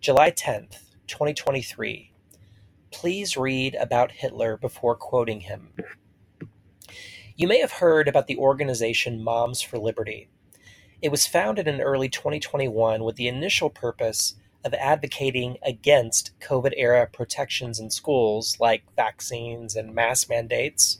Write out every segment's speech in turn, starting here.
July 10th, 2023. Please read about Hitler before quoting him. You may have heard about the organization Moms for Liberty. It was founded in early 2021 with the initial purpose of advocating against COVID era protections in schools like vaccines and mask mandates.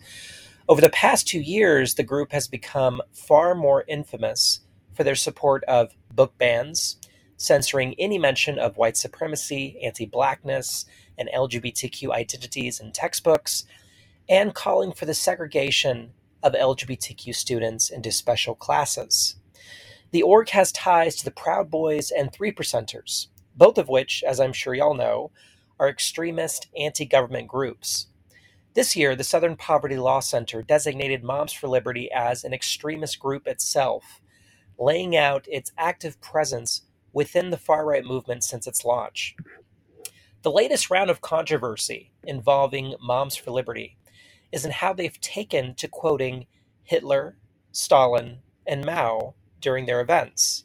Over the past two years, the group has become far more infamous for their support of book bans, censoring any mention of white supremacy, anti blackness, and LGBTQ identities in textbooks, and calling for the segregation of LGBTQ students into special classes. The org has ties to the Proud Boys and Three Percenters, both of which, as I'm sure y'all know, are extremist anti government groups. This year, the Southern Poverty Law Center designated Moms for Liberty as an extremist group itself, laying out its active presence within the far right movement since its launch. The latest round of controversy involving Moms for Liberty is in how they've taken to quoting Hitler, Stalin, and Mao during their events.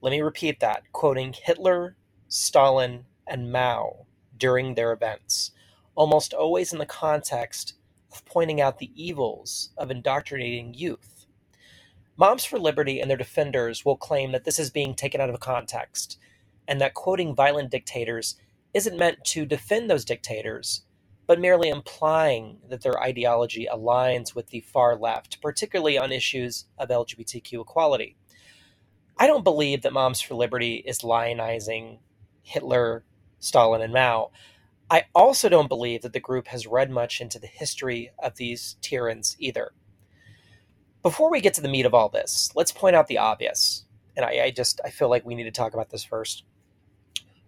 Let me repeat that quoting Hitler, Stalin, and Mao during their events, almost always in the context of pointing out the evils of indoctrinating youth Moms for Liberty and their defenders will claim that this is being taken out of context, and that quoting violent dictators isn't meant to defend those dictators, but merely implying that their ideology aligns with the far left, particularly on issues of LGBTQ equality. I don't believe that Moms for Liberty is lionizing Hitler, Stalin, and Mao. I also don't believe that the group has read much into the history of these tyrants either. Before we get to the meat of all this, let's point out the obvious. And I, I just I feel like we need to talk about this first.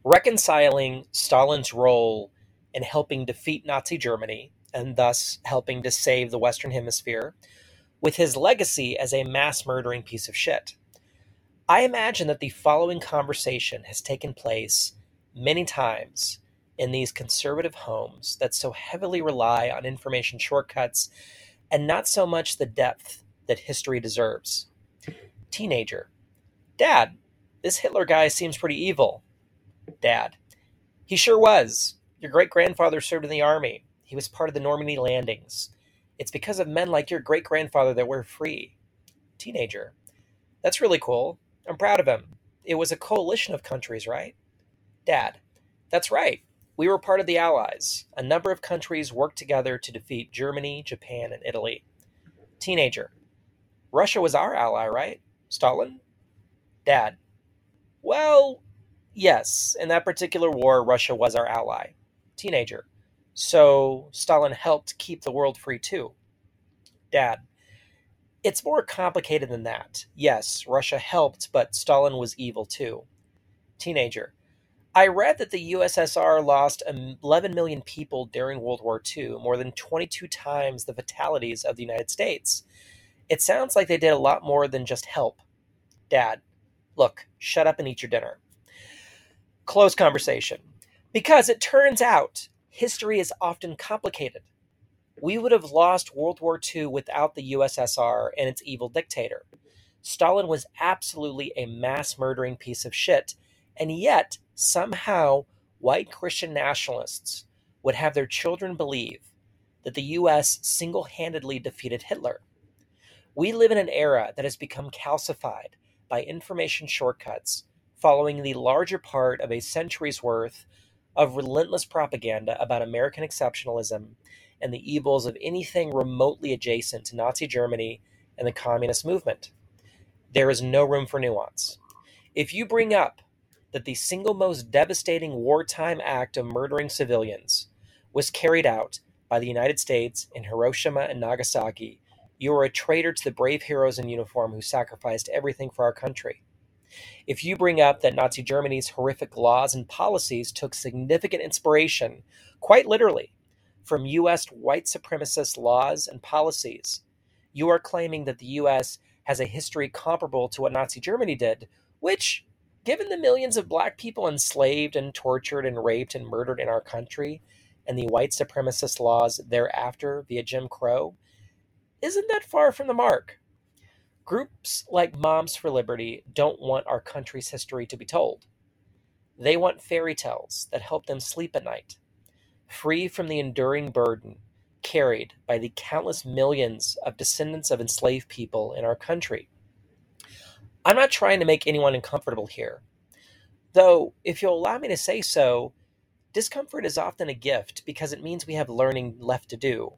Reconciling Stalin's role in helping defeat Nazi Germany and thus helping to save the Western Hemisphere with his legacy as a mass murdering piece of shit. I imagine that the following conversation has taken place many times in these conservative homes that so heavily rely on information shortcuts and not so much the depth that history deserves. Teenager. Dad, this Hitler guy seems pretty evil. Dad. He sure was. Your great grandfather served in the army. He was part of the Normandy landings. It's because of men like your great grandfather that we're free. Teenager. That's really cool. I'm proud of him. It was a coalition of countries, right? Dad. That's right. We were part of the Allies. A number of countries worked together to defeat Germany, Japan, and Italy. Teenager. Russia was our ally, right? Stalin? Dad. Well, yes. In that particular war, Russia was our ally. Teenager. So Stalin helped keep the world free too. Dad. It's more complicated than that. Yes, Russia helped, but Stalin was evil too. Teenager. I read that the USSR lost 11 million people during World War II, more than 22 times the fatalities of the United States. It sounds like they did a lot more than just help. Dad, look, shut up and eat your dinner. Close conversation. Because it turns out history is often complicated. We would have lost World War II without the USSR and its evil dictator. Stalin was absolutely a mass murdering piece of shit, and yet, somehow, white Christian nationalists would have their children believe that the US single handedly defeated Hitler. We live in an era that has become calcified by information shortcuts following the larger part of a century's worth of relentless propaganda about American exceptionalism and the evils of anything remotely adjacent to Nazi Germany and the communist movement. There is no room for nuance. If you bring up that the single most devastating wartime act of murdering civilians was carried out by the United States in Hiroshima and Nagasaki you are a traitor to the brave heroes in uniform who sacrificed everything for our country. If you bring up that Nazi Germany's horrific laws and policies took significant inspiration, quite literally, from U.S. white supremacist laws and policies, you are claiming that the U.S. has a history comparable to what Nazi Germany did, which, given the millions of black people enslaved and tortured and raped and murdered in our country, and the white supremacist laws thereafter via Jim Crow, isn't that far from the mark. Groups like Moms for Liberty don't want our country's history to be told. They want fairy tales that help them sleep at night, free from the enduring burden carried by the countless millions of descendants of enslaved people in our country. I'm not trying to make anyone uncomfortable here, though, if you'll allow me to say so, discomfort is often a gift because it means we have learning left to do.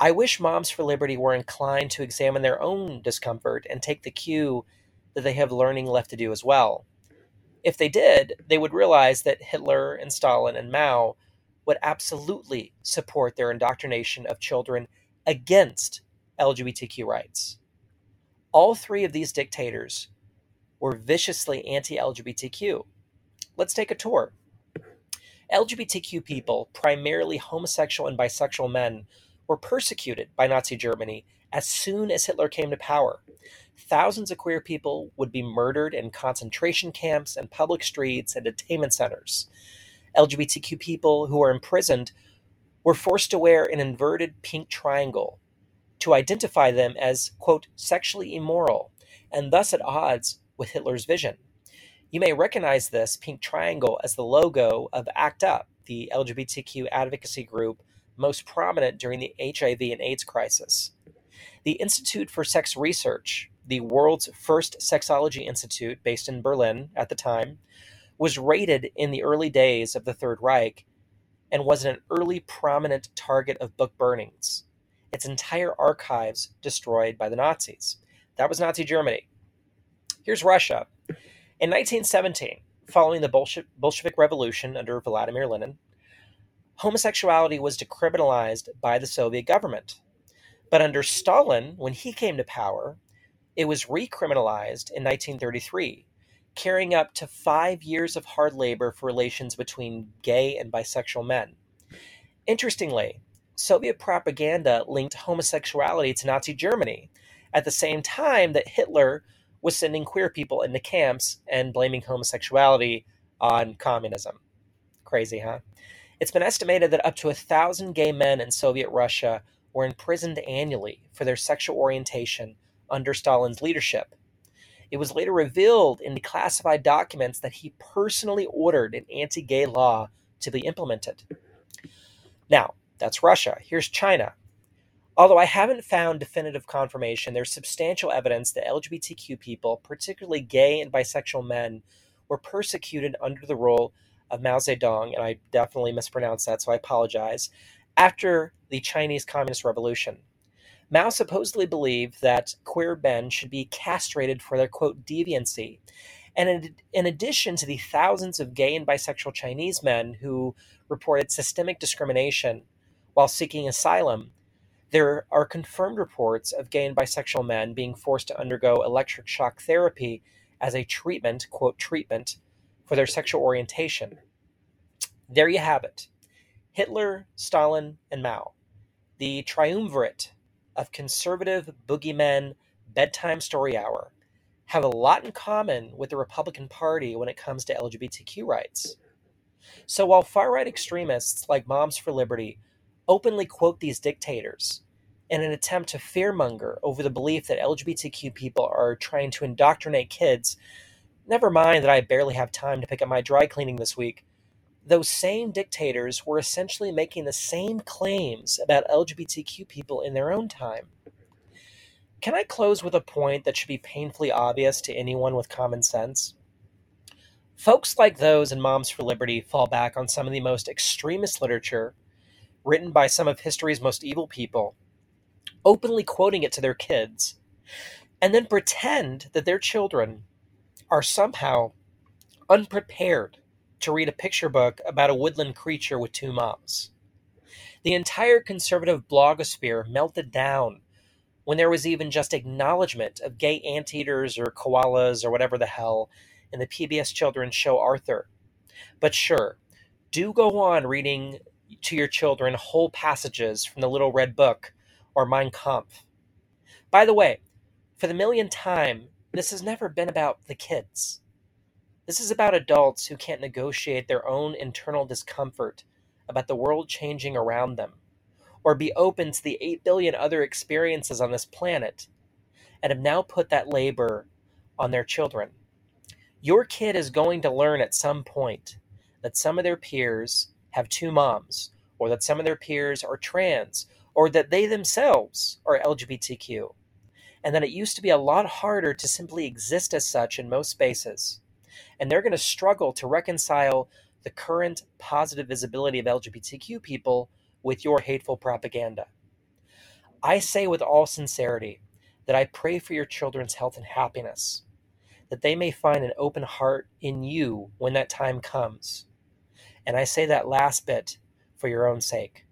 I wish Moms for Liberty were inclined to examine their own discomfort and take the cue that they have learning left to do as well. If they did, they would realize that Hitler and Stalin and Mao would absolutely support their indoctrination of children against LGBTQ rights. All three of these dictators were viciously anti LGBTQ. Let's take a tour. LGBTQ people, primarily homosexual and bisexual men, were persecuted by Nazi Germany as soon as Hitler came to power. Thousands of queer people would be murdered in concentration camps and public streets and detainment centers. LGBTQ people who were imprisoned were forced to wear an inverted pink triangle to identify them as, quote, sexually immoral and thus at odds with Hitler's vision. You may recognize this pink triangle as the logo of ACT UP, the LGBTQ advocacy group most prominent during the HIV and AIDS crisis. The Institute for Sex Research, the world's first sexology institute based in Berlin at the time, was raided in the early days of the Third Reich and was an early prominent target of book burnings. Its entire archives destroyed by the Nazis. That was Nazi Germany. Here's Russia. In 1917, following the Bolshevik Revolution under Vladimir Lenin, homosexuality was decriminalized by the Soviet government. But under Stalin, when he came to power, it was recriminalized in 1933 carrying up to five years of hard labor for relations between gay and bisexual men. Interestingly, Soviet propaganda linked homosexuality to Nazi Germany at the same time that Hitler was sending queer people into camps and blaming homosexuality on communism. Crazy, huh? It's been estimated that up to a thousand gay men in Soviet Russia were imprisoned annually for their sexual orientation under Stalin's leadership. It was later revealed in the classified documents that he personally ordered an anti gay law to be implemented. Now, that's Russia. Here's China. Although I haven't found definitive confirmation, there's substantial evidence that LGBTQ people, particularly gay and bisexual men, were persecuted under the rule of Mao Zedong, and I definitely mispronounced that, so I apologize, after the Chinese Communist Revolution. Mao supposedly believed that queer men should be castrated for their quote deviancy. And in, in, addition to the thousands of gay and bisexual Chinese men who reported systemic discrimination while seeking asylum, there are confirmed reports of gay and bisexual men being forced to undergo electric shock therapy as a treatment, quote, treatment for their sexual orientation. There you have it Hitler, Stalin, and Mao, the triumvirate of conservative boogeymen bedtime story hour have a lot in common with the Republican Party when it comes to LGBTQ rights. So while far right extremists like Moms for Liberty openly quote these dictators in an attempt to fearmonger over the belief that LGBTQ people are trying to indoctrinate kids, never mind that I barely have time to pick up my dry cleaning this week those same dictators were essentially making the same claims about LGBTQ people in their own time. Can I close with a point that should be painfully obvious to anyone with common sense? Folks like those in Moms for Liberty fall back on some of the most extremist literature written by some of history's most evil people, openly quoting it to their kids, and then pretend that their children are somehow unprepared to read a picture book about a woodland creature with two moms. The entire conservative blogosphere melted down when there was even just acknowledgement of gay anteaters or koalas or whatever the hell in the PBS children's show Arthur. But sure, do go on reading to your children whole passages from the Little Red Book or Mein Kampf. By the way, for the millionth time, this has never been about the kids. This is about adults who can't negotiate their own internal discomfort about the world changing around them, or be open to the 8 billion other experiences on this planet, and have now put that labor on their children. Your kid is going to learn at some point that some of their peers have two moms, or that some of their peers are trans, or that they themselves are LGBTQ, and that it used to be a lot harder to simply exist as such in most spaces. And they're going to struggle to reconcile the current positive visibility of LGBTQ people with your hateful propaganda. I say with all sincerity that I pray for your children's health and happiness, that they may find an open heart in you when that time comes. And I say that last bit for your own sake.